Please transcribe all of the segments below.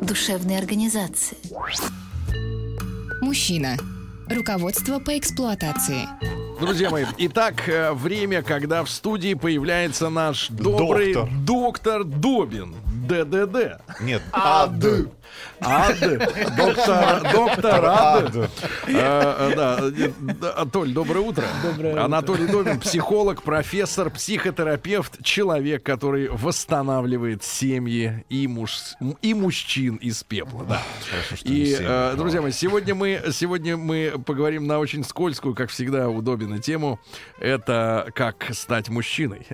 душевной организации. Мужчина. Руководство по эксплуатации. Друзья мои, итак, э, время, когда в студии появляется наш добрый Доктор. доктор Добин. ДДД. Нет, Ад. Ад. Доктор, доктор Ад. Э, э, Да, э, Анатоль, доброе утро. Анатолий Добин, психолог, профессор, психотерапевт, человек, который восстанавливает семьи и, муж, и мужчин из пепла. Да. Хорошо, И, семьи, э, друзья мои, сегодня мы, сегодня мы поговорим на очень скользкую, как всегда, удобную тему. Это как стать мужчиной.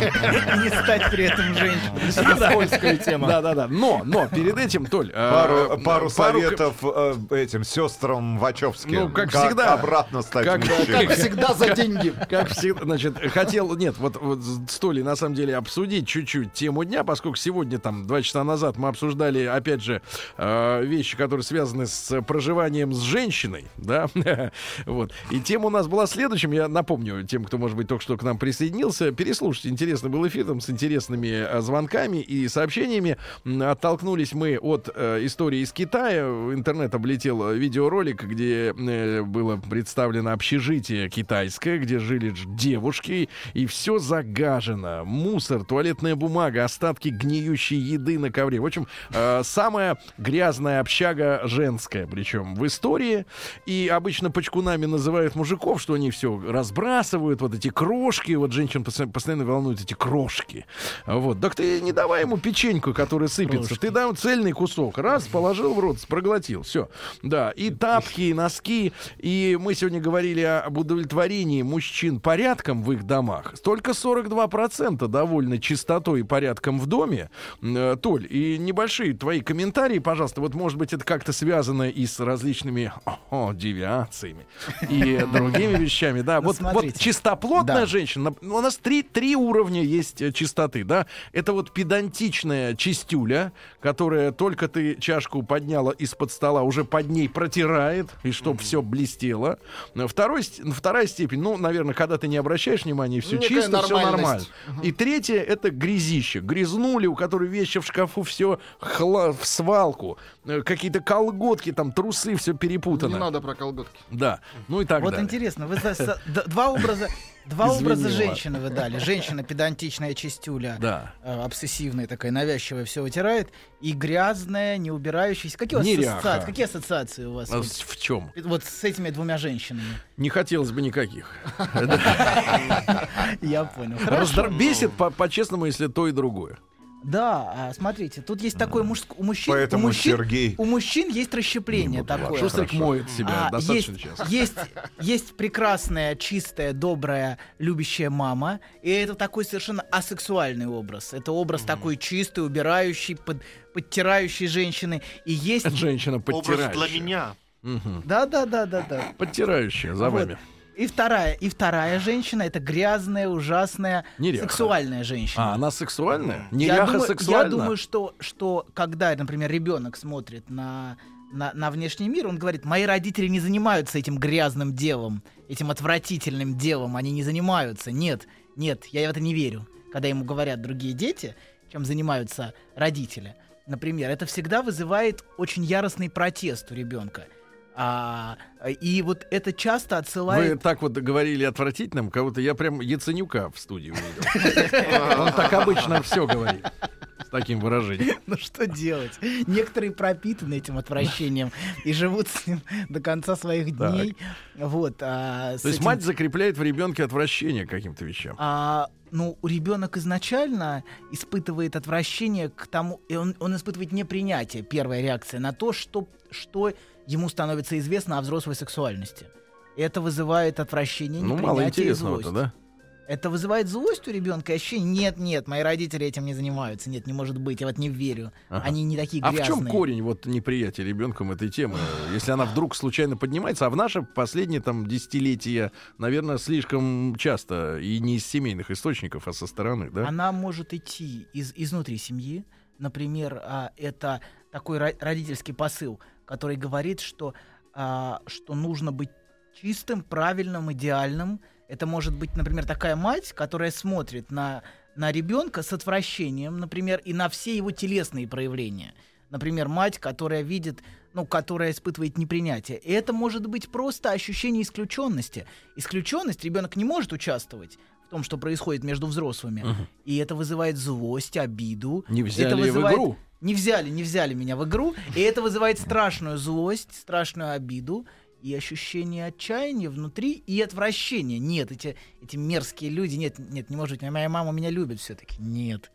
Не стать при этом женщиной. Это скользкая тема. Да-да-да. Но, но перед этим, Толь, э, Пару, э, пару к- советов э, этим сестрам Вачовским. Ну, как всегда. обратно стать Как- мужчиной. как Всегда за деньги. Как всегда, значит, хотел, нет, вот, вот с Толей, на самом деле, обсудить чуть-чуть тему дня, поскольку сегодня, там, два часа назад мы обсуждали, опять же, э, вещи, которые связаны с проживанием с женщиной, да, вот. И тема у нас была следующим, я напомню тем, кто, может быть, только что к нам присоединился, переслушайте, интересный был эфир, там, с интересными э, звонками и сообщениями. Оттолкнулись мы от э, истории из Китая, в интернет облетел э, видеоролик, где э, было представлено общежитие китайское, где жили девушки, и все загажено. Мусор, туалетная бумага, остатки гниющей еды на ковре. В общем, э, самая грязная общага женская, причем в истории. И обычно почкунами называют мужиков, что они все разбрасывают, вот эти крошки. Вот женщин постоянно, постоянно волнуют эти крошки. Вот. Так ты не давай ему печеньку, которая сыпется. Ты дай ему цельный кусок. Раз, положил в рот, проглотил. Все. Да. И тапки, и носки. И мы сегодня говорили об удовлетворении мужчин порядком в их домах. Только 42% довольны чистотой и порядком в доме. Э, Толь, и небольшие твои комментарии, пожалуйста. Вот, может быть, это как-то связано и с различными о, девиациями и другими вещами. Да, вот, вот чистоплотная женщина, у нас три, три уровня есть э, чистоты, да. Это вот педантичная чистюля, которая только ты чашку подняла из-под стола, уже под ней протирает, и чтобы все блестело. Второй, вторая степень, ну, наверное, когда ты не обращаешь внимания, все Некая чисто, все нормально. нормальность. И третье это грязище. Грязнули, у которой вещи в шкафу все в свалку. Э, Какие-то колготки, там трусы, все перепутано. Не надо про колготки. Да, ну и так Вот далее. интересно, вы два образа, два Извини, образа женщины вы дали. Женщина педантичная чистюля, Да. э, обсессивная такая, навязчивая, все вытирает, и грязная, не убирающаяся. Какие у вас ассоциации? Какие ассоциации у вас? А вот, в чем? вот с этими двумя женщинами. Не хотелось бы никаких. Я понял. Бесит по- по-честному, если то и другое. Да, а, смотрите, тут есть такое мужск... у мужчин. Поэтому у мужчин, Сергей- у мужчин есть расщепление такое. Шустрик моет себя А, достаточно есть, часто. есть, есть прекрасная, чистая, добрая, любящая мама. И это такой совершенно асексуальный образ. Это образ такой чистый, убирающий, под, подтирающий женщины. И есть... Женщина подтирающая. Образ для меня. Мгм. Да, да, да, да, да. Подтирающая за Вот. вами. И вторая, и вторая женщина это грязная, ужасная, Неряха. сексуальная женщина. А, она сексуальная? Я Неряха думаю, сексуальна? Я думаю, что, что когда, например, ребенок смотрит на, на, на внешний мир, он говорит, мои родители не занимаются этим грязным делом, этим отвратительным делом, они не занимаются. Нет, нет, я в это не верю. Когда ему говорят другие дети, чем занимаются родители, например, это всегда вызывает очень яростный протест у ребенка. А, и вот это часто Вы отсылает... так вот говорили отвратительным, кого-то я прям Яценюка в студии увидел. Он так обычно все говорит. С таким выражением. Ну что делать? Некоторые пропитаны этим отвращением и живут с ним до конца своих Так. дней. Вот. а, То есть этим- мать закрепляет в ребенке отвращение к каким-то вещам. А, ну, ребенок изначально испытывает отвращение к тому, и он, он испытывает непринятие, первая реакция на то, что, что ему становится известно о взрослой сексуальности. Это вызывает отвращение, Ну, мало интересного-то, да? Это вызывает злость у ребенка ощущение, нет, нет, мои родители этим не занимаются, нет, не может быть, я вот не верю, Ага. они не такие А грязные. в чем корень вот неприятия ребенком этой темы? Если она вдруг случайно поднимается, а в наше последние там десятилетия, наверное, слишком часто и не из семейных источников, а со стороны, да? Она может идти из, изнутри семьи. Например, а, это такой ро- родительский посыл, который говорит, что, а, что нужно быть чистым, правильным, идеальным. Это может быть, например, такая мать, которая смотрит на, на ребенка с отвращением, например, и на все его телесные проявления. Например, мать, которая видит, ну, которая испытывает непринятие. И это может быть просто ощущение исключенности. Исключенность ребенок не может участвовать том, что происходит между взрослыми. И это вызывает злость, обиду. Не взяли это в вызывает... игру. Не взяли, не взяли меня в игру. И это вызывает страшную злость, страшную обиду и ощущение отчаяния внутри и отвращения. Нет, эти, эти мерзкие люди, нет, нет, не может быть, моя мама меня любит все-таки. Нет.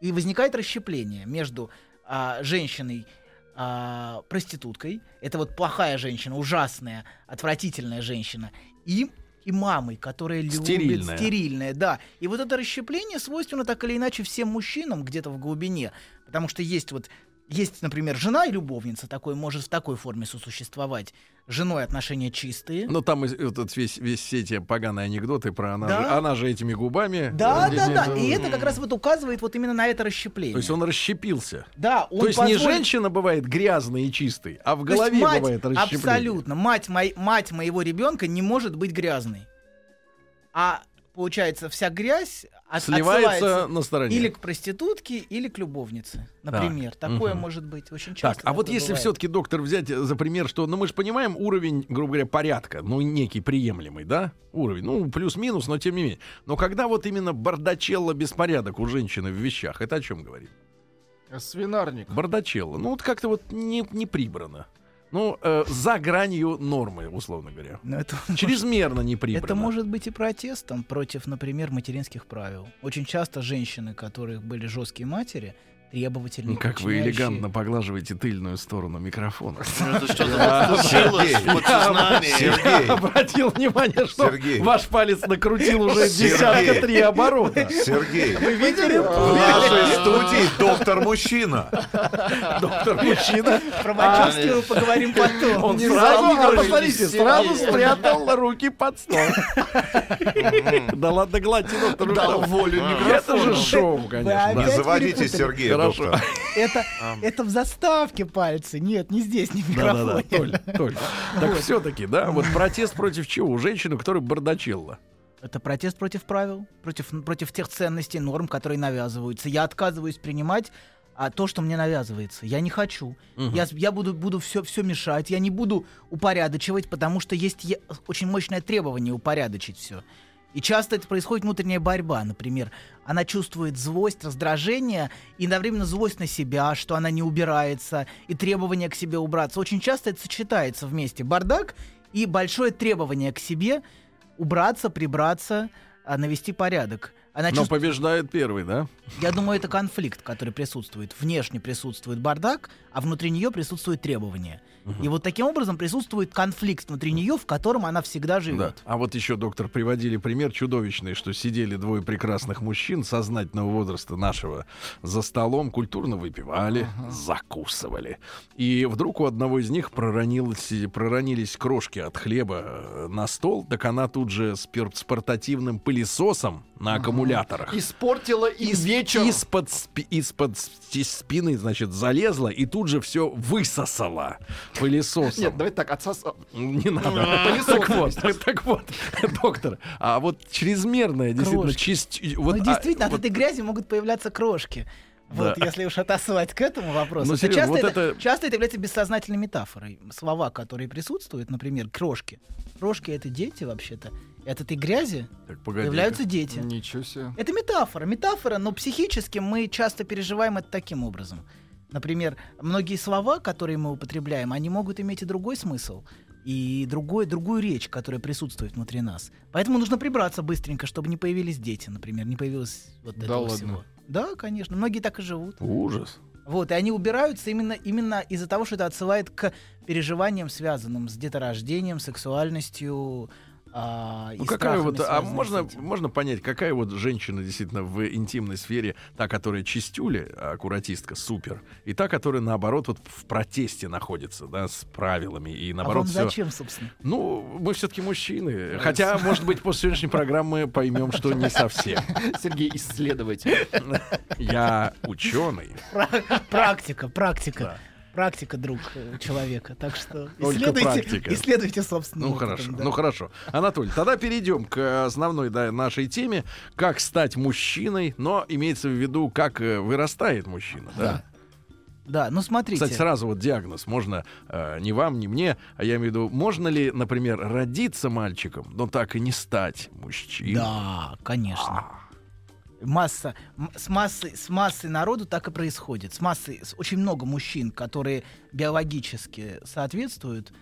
И возникает расщепление между а, женщиной, а, проституткой, это вот плохая женщина, ужасная, отвратительная женщина, и, и мамой, которая любит, Стерильная. стерильная, да. И вот это расщепление свойственно так или иначе всем мужчинам где-то в глубине, потому что есть вот есть, например, жена и любовница, такой может в такой форме сосуществовать. Женой отношения чистые. Ну, там вот весь, весь все эти поганые анекдоты про она, Да. же, она же этими губами. Да, э, да, э, да. э, И это как раз вот указывает вот именно на это расщепление. То есть он расщепился. да, он То есть не позволит- женщина бывает грязной и чистой, а в голове мать, бывает расщепление. Абсолютно. Мать, мой- мать моего ребенка не может быть грязной. А получается, вся грязь от- Сливается отсылается на стороне. или к проститутке, или к любовнице, например. Такое мгм. может быть очень Так, часто. а вот если все-таки, доктор, взять за пример, что, ну, мы же понимаем уровень, грубо говоря, порядка, ну, некий приемлемый, да, уровень, ну, плюс-минус, но тем не менее. Но когда вот именно бардачелло беспорядок у женщины в вещах, это о чем говорит? Свинарник. Бардачелло, ну, вот как-то вот не, не прибрано. Ну, э, за гранью нормы, условно говоря. Ну, это, Чрезмерно не прибрано. это может быть и протестом против, например, материнских правил. Очень часто женщины, которых были жесткие матери, требовательные. Ну, Как вы элегантно поглаживаете тыльную сторону микрофона. Что-то случилось Сергей. Сергей, Обратил внимание, что Сергей. ваш палец накрутил уже Сергей. десятка три оборота. Сергей, Вы видели? в нашей студии доктор-мужчина. Доктор мужчина. Про Вачовского мы поговорим потом. Он Не сразу, а посмотрите, сразу спрятал руки под стол. Да ладно, гладьте доктор. Дал волю Это же шоу, конечно. Не заводите перепутали. Хорошо. Это, это в заставке пальцы. Нет, не здесь, не в микрофоне. Толь, Толь. Так все-таки, да, вот протест против чего? У женщины, которая бардачилла. Это протест против правил, против, против тех ценностей, норм, которые навязываются. Я отказываюсь принимать а, то, что мне навязывается. Я не хочу. Я, с- я буду, буду все, все мешать. Я не буду упорядочивать, потому что есть очень мощное требование упорядочить все. И часто это происходит внутренняя борьба. Например, она чувствует злость, раздражение и одновременно злость на себя, что она не убирается, и требование к себе убраться. Очень часто это сочетается вместе. Бардак и большое требование к себе убраться, прибраться, а, навести порядок. Она Но чувствует- побеждает первый, да? Я думаю, это конфликт, который присутствует. Внешне присутствует бардак, а внутри нее присутствует требование. И вот таким образом присутствует конфликт внутри нее, в котором она всегда Да. живет. А вот еще, доктор, приводили пример чудовищный, что сидели двое прекрасных мужчин сознательного возраста нашего за столом, культурно выпивали, закусывали. И вдруг у одного из них проронилось, проронились крошки от хлеба э, на стол, так она тут же с, пер- с портативным пылесосом на аккумуляторах. Испортила им Из- вечер. Из-под, спи- из-под спи- спины, значит, залезла и тут же все высосала пылесосом. Нет, давайте так, отсос... Не надо. Так вот, так вот, доктор, а вот чрезмерная, действительно, Крошки. чист... Ну, вот, а, действительно, от вот- этой грязи могут появляться крошки. Вот, Да. если уж отосылать к этому вопросу. Ну, то серьезно, часто, вот это, это- часто это является бессознательной метафорой. Слова, которые присутствуют, например, крошки. Крошки — это дети, вообще-то. И от этой грязи Так, появляются дети. Ничего себе. Это метафора, метафора, но психически мы часто переживаем это таким образом. Например, многие слова, которые мы употребляем, они могут иметь и другой смысл, и другой, другую речь, которая присутствует внутри нас. Поэтому нужно прибраться быстренько, чтобы не появились дети, например, не появилось вот Да этого ладно? всего. Да, конечно, многие так и живут. Ужас. Вот, и они убираются именно, именно из-за того, что это отсылает к переживаниям, связанным с деторождением, сексуальностью, а, Ну какая вот, а можно, можно понять, какая вот женщина действительно в интимной сфере, та, которая чистюля, аккуратистка, супер, и та, которая наоборот вот в протесте находится, да, с правилами и А наоборот вам всё- зачем, собственно? Ну, мы все-таки мужчины. Хотя, может быть, после сегодняшней программы поймем, что не совсем. Сергей, исследователь. Я ученый. Практика, практика. Практика, друг э, человека. Так что исследуйте, практика. исследуйте собственно. Ну хорошо, ну хорошо. Анатолий, тогда перейдем к основной да, нашей теме. Как стать мужчиной, но имеется в виду, как э, вырастает мужчина. Да. Да, ну смотрите. Кстати, сразу вот диагноз. Можно э, не вам, не мне, а я имею в виду, можно ли, например, родиться мальчиком, но так и не стать мужчиной? Да, конечно. Масса, с массой, с массой народу так и происходит. С массой, с очень много мужчин, которые биологически соответствуют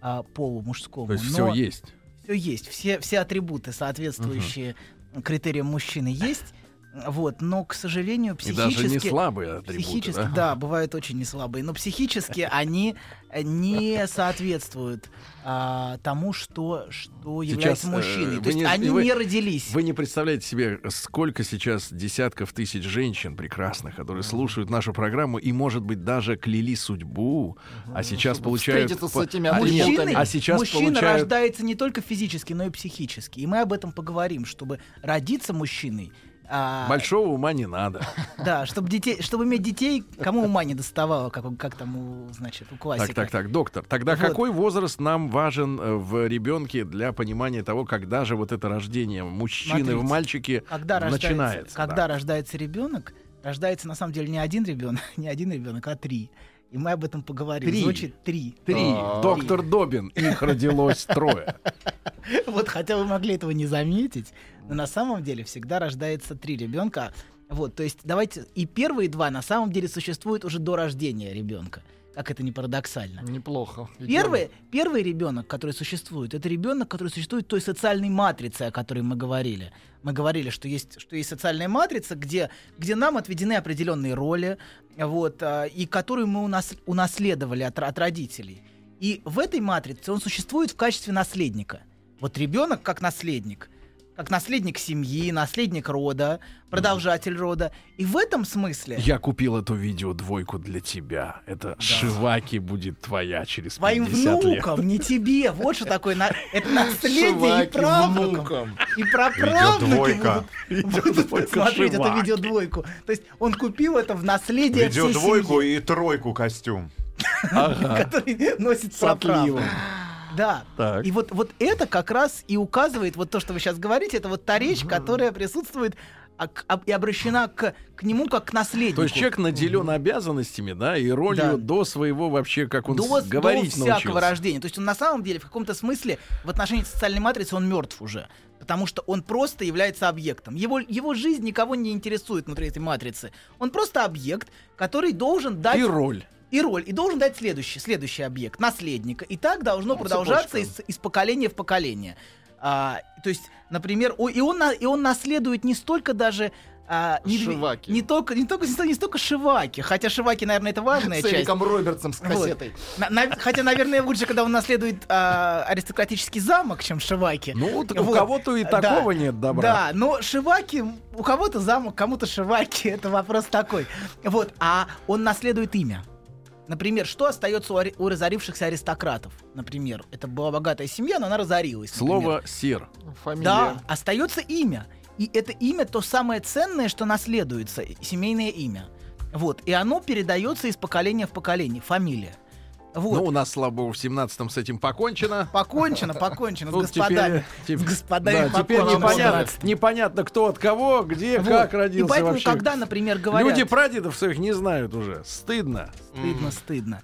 а, полу мужскому. То есть все есть. Все есть, все, все атрибуты, соответствующие критериям мужчины, есть. Вот, но, к сожалению, И психически... даже не слабые атрибуты. Психически, да? да? бывают очень не слабые, но психически они не соответствуют а, тому, что, что является э, мужчиной. То есть не- они вы- не родились. Вы не представляете себе, сколько сейчас десятков тысяч женщин прекрасных, которые слушают нашу программу и, может быть, даже кляли судьбу, а сейчас Чтобы получают... встретиться с по- этими а, нет, атрибутами. а сейчас мужчина получают... рождается не только физически, но и психически. И мы об этом поговорим, чтобы родиться мужчиной. А, Большого ума не надо. Да, чтобы детей, чтобы иметь детей, кому ума не доставало, как, как там у, значит, у классика. Так, так, так, доктор. Тогда Вот. какой возраст нам важен э, в ребенке для понимания того, когда же вот это рождение мужчины Смотрите, в мальчике когда начинается? когда да. рождается ребенок, рождается на самом деле не один ребенок, не один ребенок, а три. И мы об этом поговорим. Три? Звучит три. Три. А. Доктор Добин. Их родилось трое. Вот хотя вы могли этого не заметить, но на самом деле всегда рождается три ребенка. Вот, то есть давайте и первые два на самом деле существуют уже до рождения ребенка. Как это не парадоксально. Неплохо. Первый, первый ребенок, который существует, это ребенок, который существует той социальной матрице, о которой мы говорили. Мы говорили, что есть, что есть социальная матрица, где, где нам отведены определенные роли, вот, а, и которую мы унас- унаследовали от, от родителей. И в этой матрице он существует в качестве наследника. Вот ребенок как наследник, как наследник семьи, наследник рода, продолжатель рода. И в этом смысле Я купил эту видео двойку для тебя. Это Шиваки будет твоя через твоим 50 лет. внукам, не тебе. Вот что такое. на- Это наследие и правнукам. внукам. И праправнуки будут, будут смотреть эту видеодвойку. То есть он купил это в наследие Видеодвойку и тройку костюм. который носит С отливом. Да. Так. И вот, вот это как раз и указывает, вот то, что вы сейчас говорите, это вот та речь, которая присутствует а, а- и обращена к, к нему как к наследнику. То есть человек наделен обязанностями, да, и Да. ролью до своего вообще, как он до, с- говорить до всякого научился. рождения. То есть он на самом деле в каком-то смысле в отношении социальной матрицы он мертв уже. Потому что он просто является объектом. Его, его жизнь никого не интересует внутри этой матрицы. Он просто объект, который должен дать... И роль. И роль. И должен дать следующий, следующий объект, наследника. И так должно продолжаться из, из поколения в поколение. А, то есть, например, о- и, он, на- и он наследует не столько даже... а, не, Шиваки. не только не только не столько шиваки, хотя шиваки, наверное, это важная С часть. Эриком Робертсом с Вот. кассетой. На- на- хотя, наверное, лучше, когда он наследует а, аристократический замок, чем Шиваки. Ну, вот у Вот. кого-то и Да. такого нет добра. Да, но Шиваки, у кого-то замок, кому-то Шиваки, это вопрос такой. Вот, а он наследует имя. Например, что остается у, ари- у разорившихся аристократов? Например, это была богатая семья, но она разорилась. например. Слово «сер». Фамилия. Да, остается имя. И это имя то самое ценное, что наследуется, семейное имя. Вот, и оно передается из поколения в поколение, фамилия. Вот. Ну, у нас, слава богу, в 17-м с этим покончено. Покончено, покончено Тут с господами. теперь- с господами Да, теперь непонятно, непонятно, кто от кого, где, Вот. как И родился поэтому, вообще. когда, например, говорят... Люди прадедов своих не знают уже. Стыдно. Стыдно, стыдно.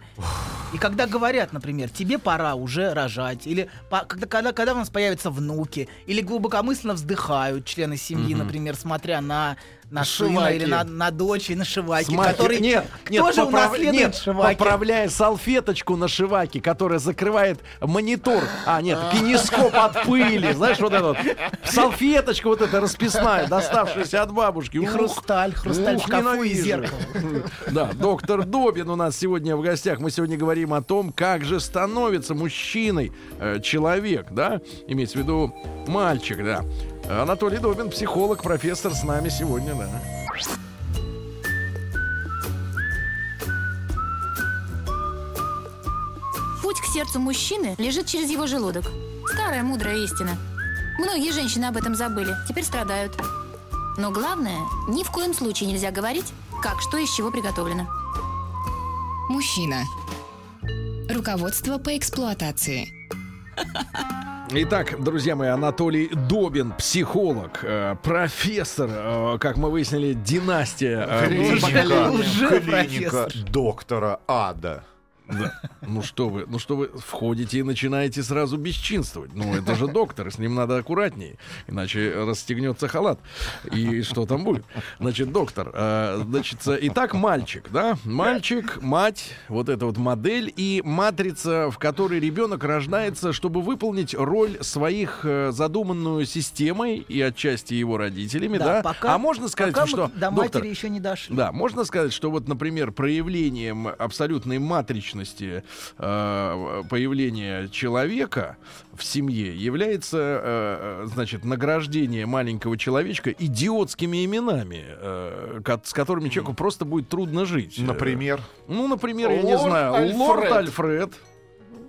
И когда говорят, например, тебе пора уже рожать, или по- когда, когда, когда у нас появятся внуки, или глубокомысленно вздыхают члены семьи, например, смотря на на сына или на, на дочь и на шиваки, С маки- который нет, нет, тоже поправ- унаследует нет, шиваки. поправляя салфеточку на шиваке, которая закрывает монитор. А, нет, кинескоп от пыли. Знаешь, вот это вот. Салфеточка вот эта расписная, доставшаяся от бабушки. И Ух, хрусталь, хрусталь в ух, шкафу и зеркало. Да, доктор Добин у нас сегодня в гостях. Мы сегодня говорим о том, как же становится мужчиной э, человек, да? Имеется в виду мальчик, да. Анатолий Добин, психолог, профессор с нами сегодня, да. Путь к сердцу мужчины лежит через его желудок. Старая мудрая истина. Многие женщины об этом забыли, теперь страдают. Но главное, ни в коем случае нельзя говорить, как что из чего приготовлено. Мужчина. Руководство по эксплуатации. Итак, друзья мои, Анатолий Добин, психолог, э, профессор, э, как мы выяснили, династия. э, Клиника, Уже клиника профессор. доктора Ада. Да. Ну что вы, ну что вы входите и начинаете сразу бесчинствовать. Ну это же доктор, с ним надо аккуратнее, иначе расстегнется халат. И что там будет? Значит, доктор, э, значит, итак, мальчик, да? Мальчик, мать, вот эта вот модель и матрица, в которой ребенок рождается, чтобы выполнить роль своих э, задуманную системой и отчасти его родителями, да? пока- а можно сказать, пока мы что до доктор, матери еще не дошли. да, можно сказать, что вот, например, проявлением абсолютной матричности э, появления человека в семье является, э, э, значит, награждение маленького человечка идиотскими именами, э, с которыми человеку просто будет трудно жить. Например, Ну, например, я не знаю, Альфред. лорд Альфред.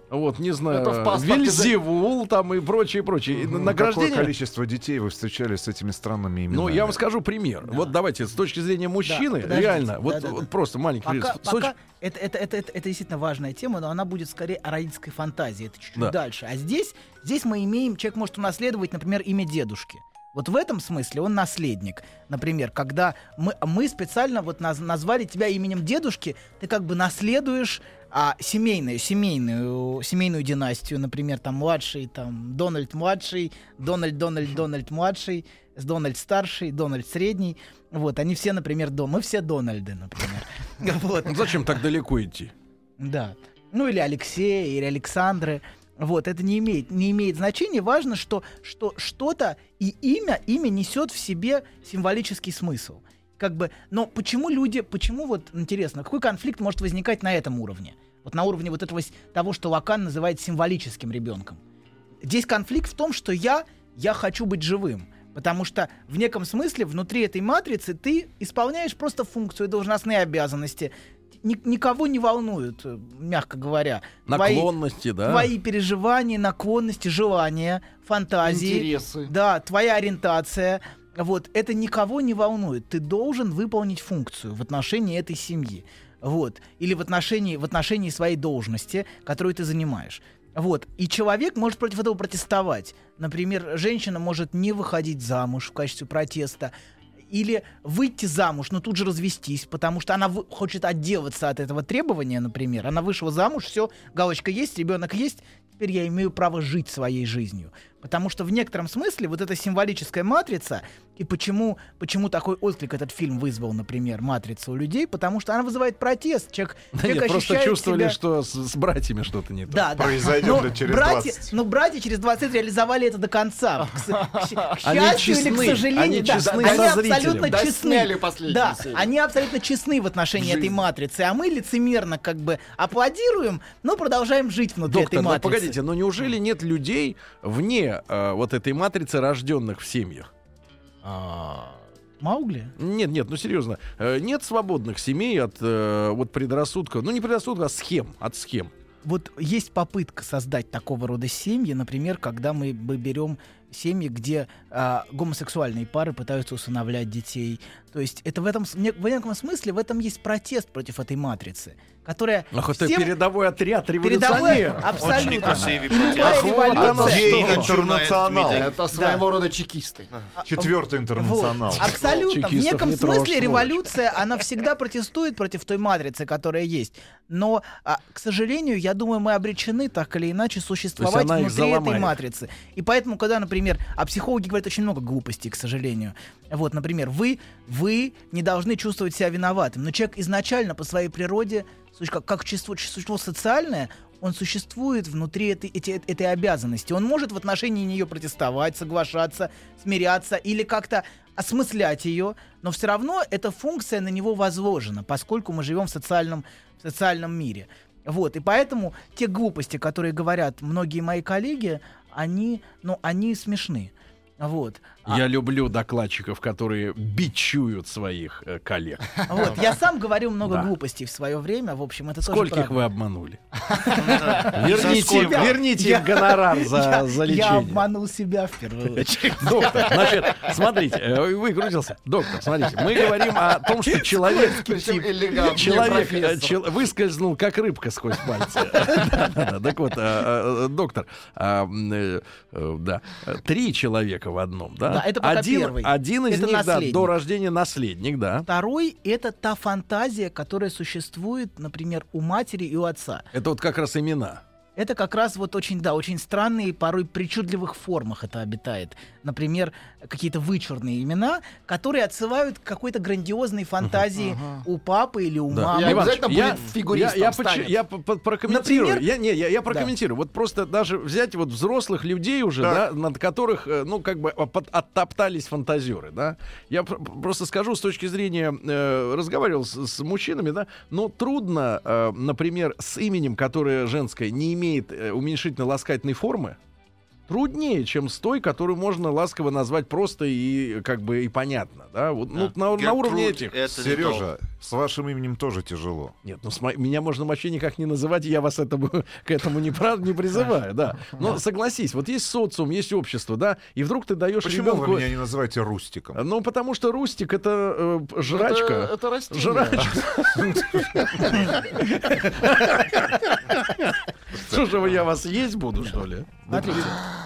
Вот, не знаю, Это в паспорте Вильзевул там и прочее, прочее. Какое Награждение количество детей вы встречались с этими странными именами? ну, я вам скажу пример. Вот давайте, с точки зрения мужчины, подождите. реально, вот, Да-да-да. вот просто маленький Пока, пример. Пока точ- это, это, это, это, это действительно важная тема, но она будет скорее о родительской фантазии. Это чуть-чуть Да. дальше. А здесь, здесь мы имеем, человек может унаследовать, например, имя дедушки. Вот в этом смысле он наследник. Например, когда мы, мы специально вот наз- назвали тебя именем дедушки, ты как бы наследуешь а, семейную, семейную, семейную династию, например, там младший, там Дональд младший, Дональд, Дональд, Дональд младший, с Дональд старший, Дональд средний. Вот, они все, например, дом. Мы все Дональды, например. Вот. Ну, Зачем так далеко идти? Да. Ну или Алексей, или Александры. Вот, это не имеет, не имеет значения. Важно, что, что что-то и имя, имя несет в себе символический смысл. Как бы, но почему люди, почему вот, интересно, какой конфликт может возникать на этом уровне? Вот на уровне вот этого, того, что Лакан называет символическим ребенком. Здесь конфликт в том, что я, я хочу быть живым. Потому что в неком смысле внутри этой матрицы ты исполняешь просто функцию, должностные обязанности. Ни- никого не волнуют, э, мягко говоря. Твои- Наклонности, да? Твои переживания, наклонности, желания, фантазии. Интересы. Да, твоя ориентация. Вот, это никого не волнует. Ты должен выполнить функцию в отношении этой семьи. Вот. Или в отношении, в отношении своей должности, которую ты занимаешь. Вот. И человек может против этого протестовать. Например, женщина может не выходить замуж в качестве протеста. Или выйти замуж, но тут же развестись, потому что она хочет отделаться от этого требования, например. Она вышла замуж, все, галочка есть, ребенок есть, теперь я имею право жить своей жизнью. Потому что в некотором смысле вот эта символическая матрица, и почему, почему такой отклик этот фильм вызвал, например, матрицу у людей, потому что она вызывает протест. Человек, Да человек нет, просто чувствовали, себя- что с, с братьями что-то не то. да, да. Произойдет но ли через братья, 20? Но братья через 20 лет реализовали это до конца. К, к к Они счастью или честны, к сожалению, они да, честны они со зрителем. абсолютно Да, честны. Да, серию. они абсолютно честны в отношении этой матрицы, а мы лицемерно как бы аплодируем, но продолжаем жить внутри Доктор, этой ну матрицы. погодите, но неужели нет людей вне э, вот этой матрицы, рожденных в семьях? Маугли? Нет, нет, ну серьезно, э, нет свободных семей от э, вот предрассудка, ну не предрассудка, а схем, от схем. Вот есть попытка создать такого рода семьи, например, когда мы берем семьи, где а, гомосексуальные пары пытаются усыновлять детей. То есть это в этом в неком смысле в этом есть протест против этой матрицы, которая Ах, это всем- передовой отряд передовой революционеров. абсолютно. Очень красивый протест. Что? интернационал. Это своего рода чекисты. Четвертый интернационал. Вот, абсолютно. В неком не смысле сволочь. революция, она всегда протестует против той матрицы, которая есть. Но, а, к сожалению, я думаю, мы обречены так или иначе существовать внутри этой матрицы. И поэтому, когда, например, а психологи говорят очень много глупостей, к сожалению. Вот, например, вы, вы не должны чувствовать себя виноватым. Но человек изначально по своей природе, как, как существо, существо социальное, он существует внутри этой, эти- этой обязанности. Он может в отношении нее протестовать, соглашаться, смиряться или как-то осмыслять ее, но все равно эта функция на него возложена, поскольку мы живем в социальном, в социальном мире. Вот, и поэтому те глупости, которые говорят многие мои коллеги, они, ну, они смешны. Вот. А- Я люблю докладчиков, которые бичуют своих э, коллег. Вот, я сам говорил много Да. глупостей в свое время, в общем, это тоже Скольких правда. вы обманули? Верните, верните Я- гонорар за, я, за я лечение. обманул себя в первую очередь. Доктор, значит, смотрите, э, выкрутился. Доктор, смотрите, мы говорим о том, что человек, элегантный человек э, выскользнул как рыбка сквозь пальцы. Да-да-да. Так вот, э, доктор, а, да, три человека в одном, да? Да, это пока один, первый. один из Это них, да, наследник. до рождения наследник, да. Второй — это та фантазия, которая существует, например, у матери и у отца. Это вот как раз имена. Это как раз вот очень, да, очень странные, порой причудливых формах это обитает. Например, какие-то вычурные имена, которые отсылают к какой-то грандиозной фантазии у папы или у Да. мамы. Я Иваныч, обязательно я, будет фигуристом я, я, станет. я прокомментирую. Например? Я, не, я, я прокомментирую. Вот просто даже взять вот взрослых людей уже, да, над которых, э, ну, как бы под- оттоптались фантазеры, да. Я пр- просто скажу с точки зрения, э, разговаривал с, с мужчинами, да, но трудно, э, например, с именем, которое женское, не имеет э, уменьшительно-ласкательной формы, труднее, чем с той, которую можно ласково назвать просто и как бы и понятно, да, вот ну, на, на уровне этих. Сережа, с вашим именем тоже тяжело. Нет, ну с мо- меня можно вообще никак не называть, и я вас этому, к этому не, прав- не призываю, да. Но согласись, вот есть социум, есть общество, да, и вдруг ты даешь Почему ребенку... вы меня не называете Рустиком? Ну, потому что рустик это э, жрачка. Это, это растение. Жрачка. Что же я вас есть буду, что ли? Смотрите,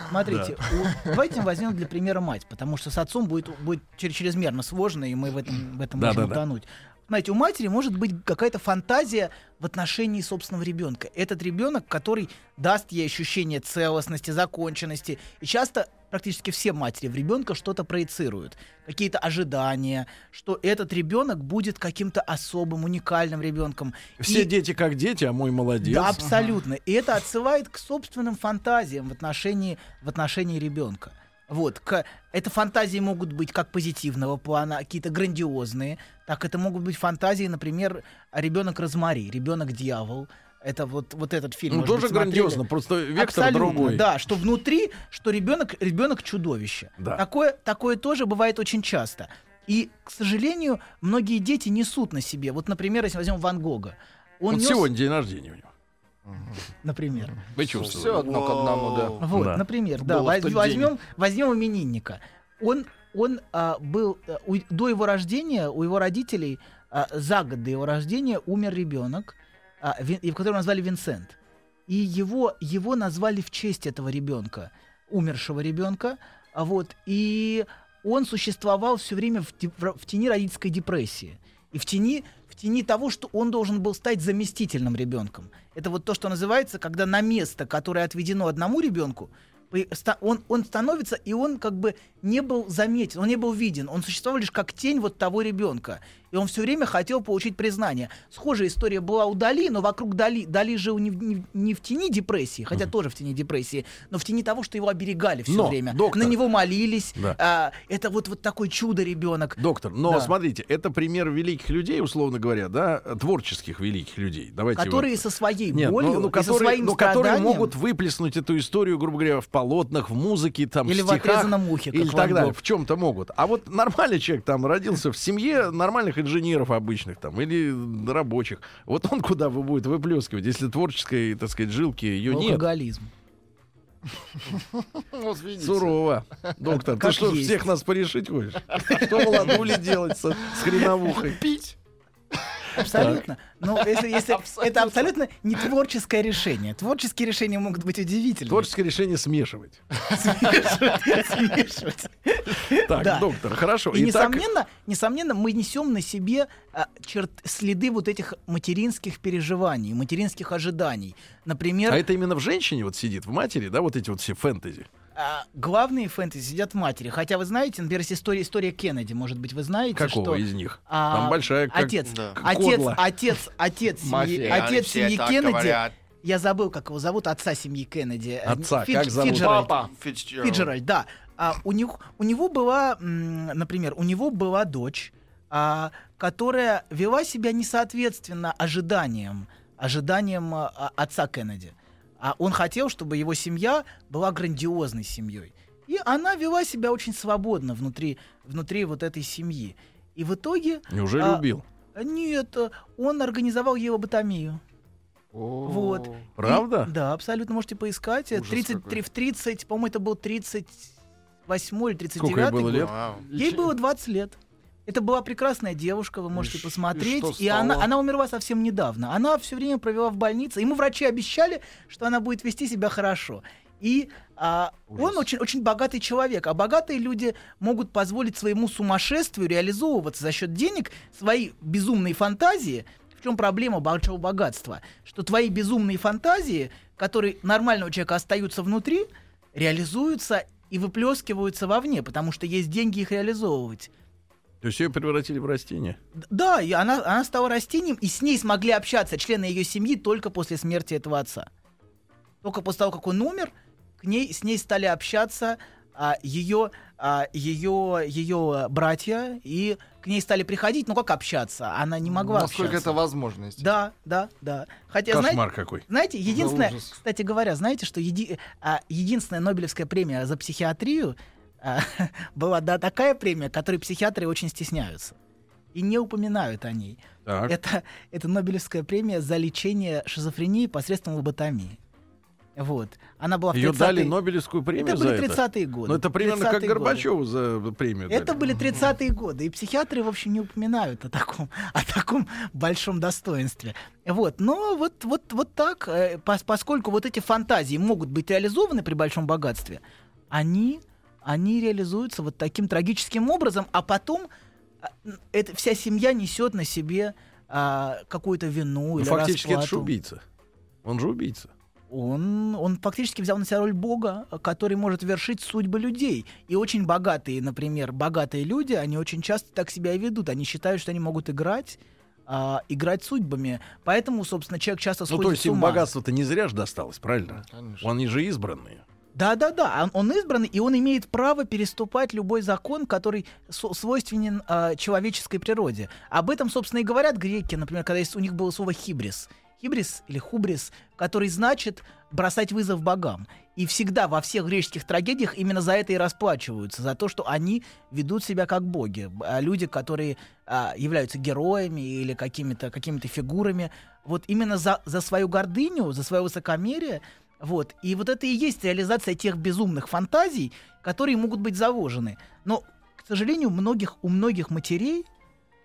смотрите, у- давайте возьмем для примера мать, потому что с отцом будет, будет чрезмерно сложно, и мы в этом, в этом Да, можем да, да. утонуть. Знаете, у матери может быть какая-то фантазия в отношении собственного ребенка. Этот ребенок, который даст ей ощущение целостности, законченности. И часто практически все матери в ребенка что-то проецируют. Какие-то ожидания, что этот ребенок будет каким-то особым, уникальным ребенком. Все И- дети как дети, а мой молодец. да, абсолютно. И это отсылает к собственным фантазиям в отношении, в отношении ребенка. Вот, к, это фантазии могут быть как позитивного плана, какие-то грандиозные, так это могут быть фантазии, например, ребенок Розмари, ребенок дьявол. Это вот, вот этот фильм. Ну, быть, тоже смотрели. грандиозно, просто вектор Абсолютно, другой. Да, что внутри, что ребенок, ребенок чудовище. Да. Такое, такое тоже бывает очень часто. И, к сожалению, многие дети несут на себе. Вот, например, если возьмем Ван Гога. Он Вот нес, сегодня день рождения у него. например. Вы Все чувствуете? одно к одному, да. Вот, Да. например, да, возьмем, возьмем именинника. Он, он а, был а, у- до его рождения, у его родителей а, за год до его рождения умер ребенок, а, Вин- которого назвали Винсент. И его, его назвали в честь этого ребенка, умершего ребенка. А вот, и он существовал все время в, в- тени родительской депрессии. И в тени, в тени того, что он должен был стать заместительным ребенком. Это вот то, что называется, когда на место, которое отведено одному ребенку, он, он становится, и он как бы не был заметен, он не был виден, он существовал лишь как тень вот того ребенка. И он все время хотел получить признание. Схожая история была у Дали, но вокруг Дали, Дали жил не, в- не не в тени депрессии, хотя тоже в тени депрессии, но в тени того, что его оберегали все Но, время. доктор. На него молились. Да. а, это вот, вот такой чудо-ребенок. Доктор, но Да. смотрите, это пример великих людей, условно говоря, да, творческих великих людей. Давайте Которые вот- со своей Нет, болью ну, ну, и со которые, своим ну, которые могут выплеснуть эту историю, грубо говоря, в полотнах, в музыке, там, Или в в стихах, отрезанном ухе, как или так далее, в чем-то могут. А вот нормальный человек там родился в семье нормальных инженеров обычных там или рабочих. Вот он куда вы будет выплескивать, если творческой, так сказать, жилки ее нет? Алкоголизм. Вот. Сурово. Доктор, ты Как что, есть. всех нас порешить хочешь? Что молодули делать со- с хреновухой? Пить. Абсолютно. Но если, если это абсолютно не творческое решение. Творческие решения могут быть удивительными. Творческое решение смешивать. Смешивать, смешивать. Так, доктор, хорошо. И несомненно, несомненно, мы несем на себе а, следы вот этих материнских переживаний, материнских ожиданий. Например, а это именно в женщине вот сидит, в матери, да, вот эти вот все фэнтези. А, главные фэнтези сидят в матери. Хотя вы знаете, например, история, история Кеннеди, может быть, вы знаете, Какого что из них? а, Там большая, как- отец, Да. отец, отец, отец семьи, отец семьи Кеннеди. говорят. Я забыл, как его зовут, отца семьи Кеннеди. Отца, Фидж- как зовут? Фиджеральд. Папа. Фицджеральд. Фиджеральд, да. А, у, него, у него была, например, у него была дочь, а, которая вела себя несоответственно ожиданиям, ожиданиям а, отца Кеннеди. А он хотел, чтобы его семья была грандиозной семьей. И она вела себя очень свободно внутри, внутри вот этой семьи. И в итоге... Неужели а, убил? Нет, он организовал ей лоботомию. Вот. Правда? И- да, абсолютно можете поискать. Ужас 33 в 30, по-моему, это был 38 или 39 Сколько ей было год. лет? Ей было 20 лет. Это была прекрасная девушка, вы можете ш- посмотреть. и И, она, она умерла совсем недавно. Она все время провела в больнице. Ему врачи обещали, что она будет вести себя хорошо. И а, он очень, очень богатый человек. А богатые люди могут позволить своему сумасшествию реализовываться за счет денег, свои безумные фантазии. В чем проблема большого богатства? Что твои безумные фантазии, которые нормального человека остаются внутри, реализуются и выплескиваются вовне, потому что есть деньги их реализовывать. То есть ее превратили в растение? Да, и она, она стала растением, и с ней смогли общаться члены ее семьи только после смерти этого отца. Только после того, как он умер, к ней, с ней стали общаться а, ее, а, ее, ее братья, и к ней стали приходить, ну как общаться? Она не могла Насколько общаться. это возможность. Да, да, да. Хотя, знаете, Кошмар какой. знаете, единственное, ужас. кстати говоря, знаете, что еди- а, единственная Нобелевская премия за психиатрию была да, такая премия, которой психиатры очень стесняются и не упоминают о ней. Так. Это, это Нобелевская премия за лечение шизофрении посредством лоботомии. Вот. Она была в Ее 30-е дали Нобелевскую премию Это за были это? 30-е годы. Ну, это примерно как 30-е годы. Горбачеву за премию Это дали. были 30-е годы, и психиатры, в общем, не упоминают о таком, о таком большом достоинстве. Вот, но вот, вот, вот так, э, пос- поскольку вот эти фантазии могут быть реализованы при большом богатстве, они, они реализуются вот таким трагическим образом, а потом а, эта вся семья несет на себе а, какую-то вину Ну, или фактически это же расплату. убийца. Он же убийца. Он, он фактически взял на себя роль Бога, который может вершить судьбы людей. И очень богатые, например, богатые люди, они очень часто так себя и ведут. Они считают, что они могут играть, а, играть судьбами. Поэтому, собственно, человек часто Ну, сходит то есть с им богатство-то не зря же досталось, правильно? Конечно. Они же избранные. Да-да-да, он, он избранный, и он имеет право переступать любой закон, который свойственен а, человеческой природе. Об этом, собственно, и говорят греки, например, когда есть, у них было слово «хибрис». Хибрис или хубрис, который значит бросать вызов богам. И всегда во всех греческих трагедиях именно за это и расплачиваются, за то, что они ведут себя как боги. А Люди, которые а, являются героями или какими-то какими фигурами, вот именно за, за свою гордыню, за свое высокомерие, вот. И вот это и есть реализация тех безумных фантазий, которые могут быть заложены. Но, к сожалению, у многих, у многих матерей,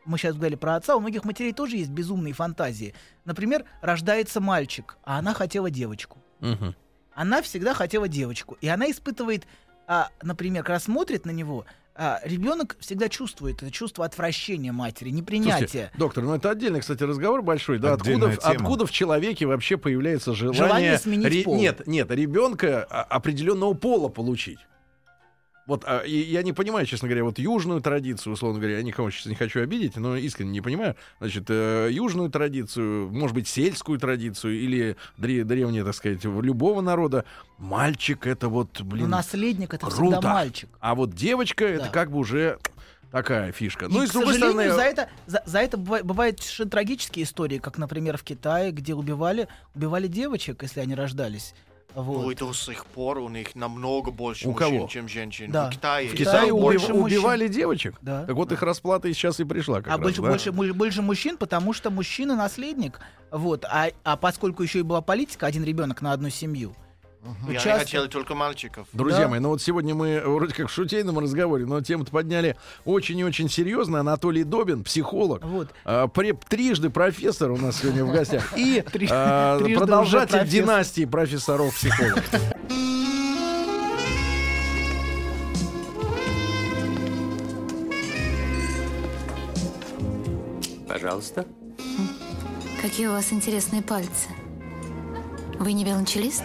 мы сейчас говорили про отца, у многих матерей тоже есть безумные фантазии. Например, рождается мальчик, а она хотела девочку. Мгм. Она всегда хотела девочку. И она испытывает, а, например, когда смотрит на него, а, ребенок всегда чувствует это чувство отвращения матери, непринятия. Слушайте, доктор, ну это отдельный, кстати, разговор большой, да? Откуда, Отдельная в- тема. откуда в человеке вообще появляется желание... Желание сменить пол. Нет, нет, ребенка определенного пола получить. Вот а, и я не понимаю, честно говоря, вот южную традицию, условно говоря, я никого сейчас не хочу обидеть, но искренне не понимаю. Значит, э, южную традицию, может быть, сельскую традицию или дре- древнее, так сказать, любого народа, мальчик это вот, блин, наследник это круто. всегда мальчик. а вот девочка это Да. как бы уже такая фишка. И, ну и к сожалению, стороны, за это, за, за это быва- бывают совершенно трагические истории, как, например, в Китае, где убивали, убивали девочек, если они рождались. Вот. Ну и до сих пор у них намного больше У мужчин, кого? чем женщин. Да. В Китае. в В Китае убив- больше мужчин. убивали девочек. Да. Так вот их расплата сейчас и пришла как а раз, больше, да? больше, больше мужчин, потому что мужчина наследник. Вот. А, а поскольку еще и была политика, один ребенок на одну семью. Ну, Я часто- хотел только мальчиков. Друзья Да. мои, ну вот сегодня мы вроде как в шутейном разговоре, но тему-то подняли очень и очень серьезно. Анатолий Добин, психолог, Вот. а, пре- трижды профессор у нас сегодня в гостях и а, продолжатель династии профессоров-психологов. Пожалуйста. Какие у вас интересные пальцы. Вы не велончелист?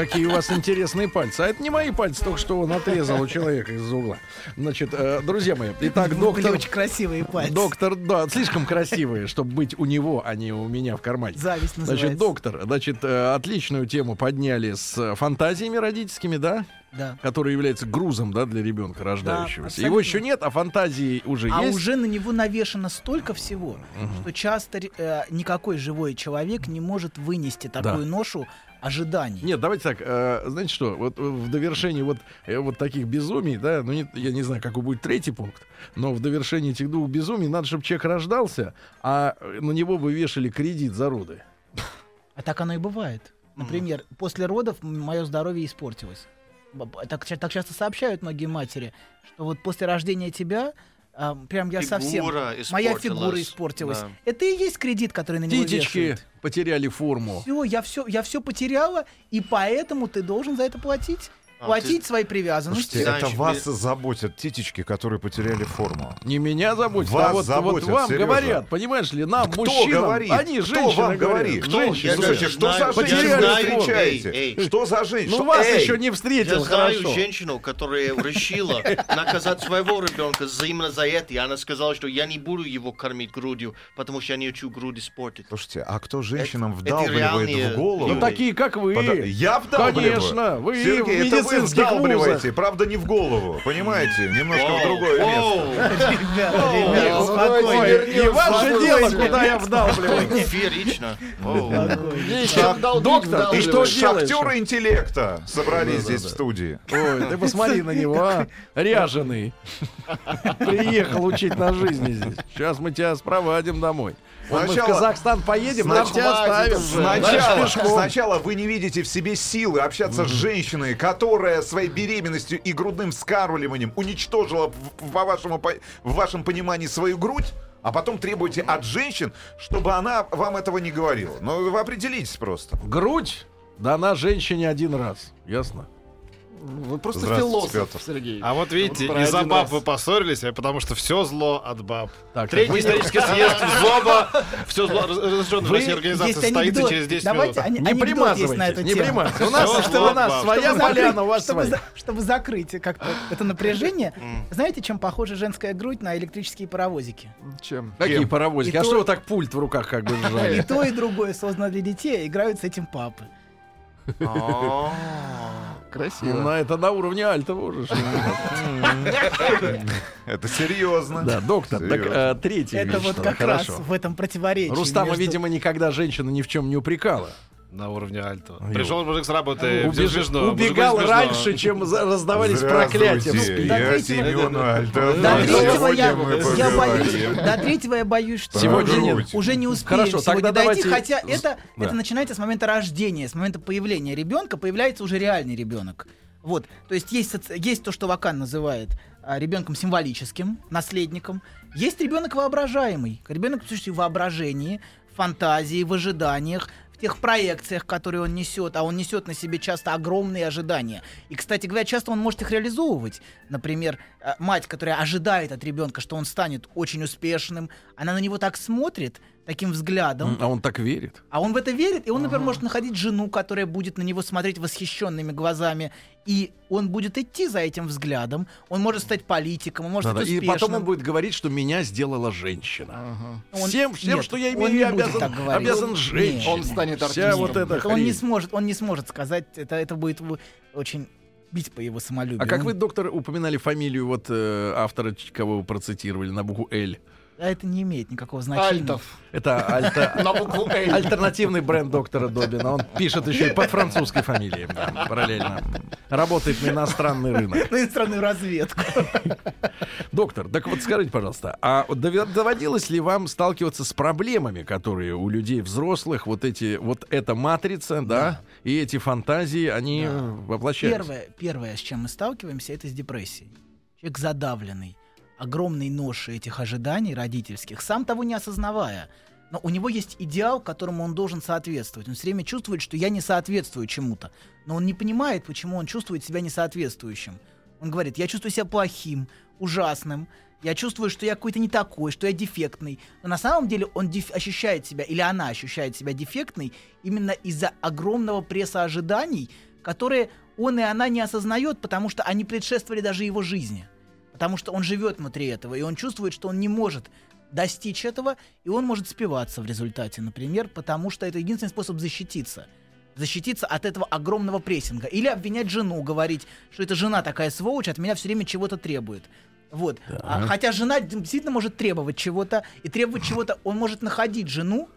Какие у вас интересные пальцы. А это не мои пальцы, только что он отрезал у человека из угла. Значит, э, друзья мои, итак, Были доктор... очень красивые пальцы. Доктор, да, слишком красивые, чтобы быть у него, а не у меня в кармане. Зависть называется. Значит, доктор, значит, э, отличную тему подняли с э, фантазиями родительскими, да? Да. Который является грузом, да, для ребенка рождающегося. абсолютно. Его еще нет, а фантазии уже А есть. уже на него навешано столько всего, что часто э, никакой живой человек не может вынести такую ношу ожиданий. Нет, давайте так, э, знаете что, вот э, в довершении вот, э, вот таких безумий, да, ну не- я не знаю, какой будет третий пункт, но в довершении этих двух безумий надо, чтобы человек рождался, а э, на него бы вешали кредит за роды. А так оно и бывает. Например, после родов мое здоровье испортилось. Так, так часто сообщают многие матери, что вот после рождения тебя прям я совсем... Фигура Моя испортилась. фигура испортилась. Да. Это и есть кредит, который на него Титечки вешают. потеряли форму. Все, я все, я все потеряла, и поэтому ты должен за это платить. А, платить свои привязанности. Слушайте, это вас заботят титечки, которые потеряли форму. Не меня заботит, Вас а вот, заботят, вот вам серьезно. говорят, понимаешь ли, нам, Кто мужчинам, говорит? они, Кто женщины вам говорит? говорят. Женщины. Я Слушайте, что знаю- за знаю- встречаете? Эй, эй. Что за женщина? Ну, вас Эй! еще не встретил, Я знаю хорошо. женщину, которая решила наказать своего ребенка именно за это. И она сказала, что я не буду его кормить грудью, потому что я не хочу грудь испортить. Слушайте, а кто женщинам Это- вдалбливает в голову? Ну, такие, как вы. Я вдалбливаю. Конечно, вы Сергей, в вы вузах. правда, не в голову, понимаете? Немножко в другое место. не ваше дело, куда я вдалбливаю. Феерично. Доктор, ты что делаешь? Шахтеры интеллекта собрались здесь в студии. Ой, ты посмотри на него, а. Ряженый. Приехал учить на жизни здесь. Сейчас мы тебя спровадим домой. Вот мы в Сначала- Казахстан поедем, нам Снач- тебя оставим. Сначала, сначала вы не видите в себе силы общаться с женщиной, которая своей беременностью и грудным вскармливанием уничтожила по вашему, в вашем понимании свою грудь, а потом требуете от женщин, чтобы она вам этого не говорила. Ну, вы определитесь просто. Грудь дана женщине один раз. Ясно? Вы просто философ, Петр. Сергей. А вот видите, Вот из-за баб раз. вы поссорились, а потому что все зло от баб. Так, Третий вы- исторический съезд ЗОБа, все зло разрешенной в России организации состоится через 10 Давайте минут. Не примазывайте, не примазывайте. У нас, что у нас своя поляна, у вас чтобы, своя. чтобы закрыть как-то это напряжение, знаете, чем похожа женская грудь на электрические паровозики? Чем? Какие паровозики? А то- что вы так пульт в руках как бы И то, и другое создано для детей, а играют с этим папы. А. Ну, Красиво. на это на уровне альтова уже. Это серьезно. Да, доктор, так э, третий. Это вот как раз в этом противоречии. Рустама, видимо, никогда женщина ни в чем не упрекала. На уровне альто. Пришел мужик с работы, Убеж- смешно, Убегал раньше, чем раздавались проклятия. я третьего- Семен Альтов. До А третьего я, я боюсь, до третьего я боюсь, что Сегодня нет. уже не успеем Хорошо, сегодня тогда дойти, давайте- хотя это, Да. это начинается с момента рождения, с момента появления ребенка, появляется уже реальный ребенок. Вот, то есть есть, есть то, что Вакан называет а, ребенком символическим, наследником. Есть ребенок воображаемый, ребенок, в воображении, в фантазии, в ожиданиях, тех проекциях, которые он несет, а он несет на себе часто огромные ожидания. И, кстати говоря, часто он может их реализовывать. Например, э, мать, которая ожидает от ребенка, что он станет очень успешным, она на него так смотрит, таким взглядом, А он так верит. а он в это верит, и он, например, может находить жену, которая будет на него смотреть восхищенными глазами, и он будет идти за этим взглядом, он может стать политиком, он может Да-да. стать И успешным. потом он будет говорить, что меня сделала женщина. Он- Всем, всем нет, что я он имею, не я обязан, обязан женщине. Он станет Вся артистом. вот эта он не сможет, он не сможет сказать, это, это будет очень бить по его самолюбию. А как вы, доктор, упоминали фамилию вот э, автора, кого вы процитировали на букву «Л»? А это не имеет никакого значения. Альтов. Это альта- На букву «Л». альтернативный бренд доктора Добина. Он пишет еще и под французской фамилией, да, параллельно. Работает на иностранный рынок. На иностранную разведку. Доктор, так вот скажите, пожалуйста, а доводилось ли вам сталкиваться с проблемами, которые у людей взрослых, вот эти, вот эта матрица, да, и эти фантазии, они Да. воплощаются? Первое, первое, с чем мы сталкиваемся, это с депрессией. Человек задавленный, огромной ношей этих ожиданий родительских, сам того не осознавая. Но у него есть идеал, которому он должен соответствовать. Он все время чувствует, что я не соответствую чему-то. Но он не понимает, почему он чувствует себя несоответствующим. Он говорит, я чувствую себя плохим, ужасным, я чувствую, что я какой-то не такой, что я дефектный. Но на самом деле он ощущает себя, или она ощущает себя дефектной именно из-за огромного пресса ожиданий, которые он и она не осознает, потому что они предшествовали даже его жизни. Потому что он живет внутри этого, и он чувствует, что он не может достичь этого, и он может спиваться в результате, например, потому что это единственный способ защититься. Защититься от этого огромного прессинга. Или обвинять жену, говорить, что эта жена такая сволочь, от меня все время чего-то требует. Вот. А хотя жена действительно может требовать чего-то, и требовать чего-то, он может находить жену,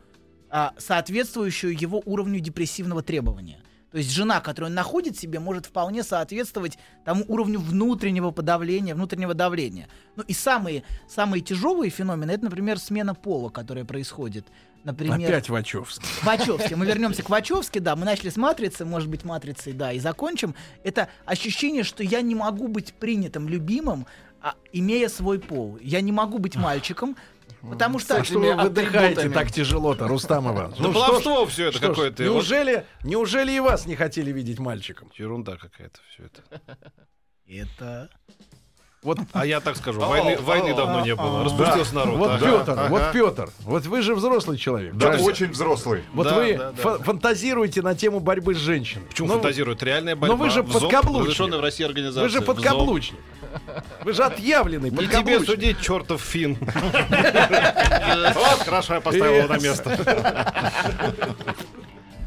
а, соответствующую его уровню депрессивного требования. То есть жена, которую он находит себе, может вполне соответствовать тому уровню внутреннего подавления, внутреннего давления. Ну и самые, самые тяжелые феномены, это, например, смена пола, которая происходит. Например, Опять Вачовский. Вачовски. Мы вернемся к Вачовски, да. Мы начали с матрицы, может быть, матрицей, да, и закончим. Это ощущение, что я не могу быть принятым, любимым, а, имея свой пол. Я не могу быть мальчиком, потому что... А что вы выдыхаете так тяжело-то, Рустамова? Ну, баловство все это какое-то. Неужели, неужели и вас не хотели видеть мальчиком? Ерунда какая-то все это. Это... Вот А я так скажу, войны, войны давно не было. Распустился народ. Вот Петр, вот Петр, вот вы же взрослый человек. Да, очень взрослый. Вот Да, вы да, да, фа- да. фантазируете на тему борьбы с женщиной. Почему Ну, фантазирует? Реальная борьба. вы же подкаблучник. в России организация. Вы же подкаблучник. Вы же отъявленный Не тебе судить, чертов фин. Вот, хорошо, я поставил его на место.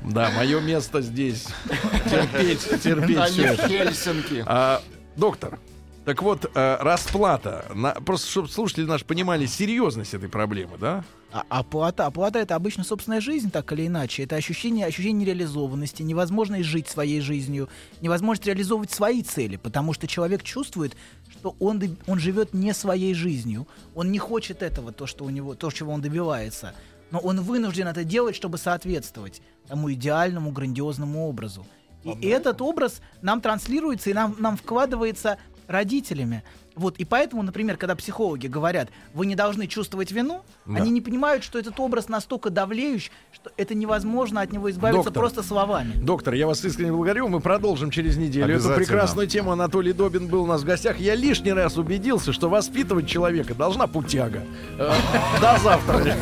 Да, мое место здесь. Терпеть, терпеть А всё не в. Хельсинки. А, доктор, так вот, э, расплата, на- просто чтобы слушатели наши понимали серьезность этой проблемы, да? А оплата, оплата это обычно собственная жизнь, так или иначе. Это ощущение, ощущение нереализованности, невозможность жить своей жизнью, невозможность реализовывать свои цели, потому что человек чувствует, что он, он живет не своей жизнью, он не хочет этого, то, что у него, то, чего он добивается, но он вынужден это делать, чтобы соответствовать тому идеальному, грандиозному образу. И этот образ нам транслируется и нам, нам вкладывается родителями. Вот, и поэтому, например, когда психологи говорят, вы не должны чувствовать вину, Да. они не понимают, что этот образ настолько давлеющий, что это невозможно от него избавиться Доктор. просто словами. Доктор, я вас искренне благодарю. Мы продолжим через неделю эту прекрасную тему. Анатолий Добин был у нас в гостях. Я лишний раз убедился, что воспитывать человека должна путяга. Э, До завтра.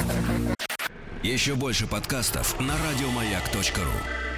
Еще больше подкастов на радиомаяк.ру.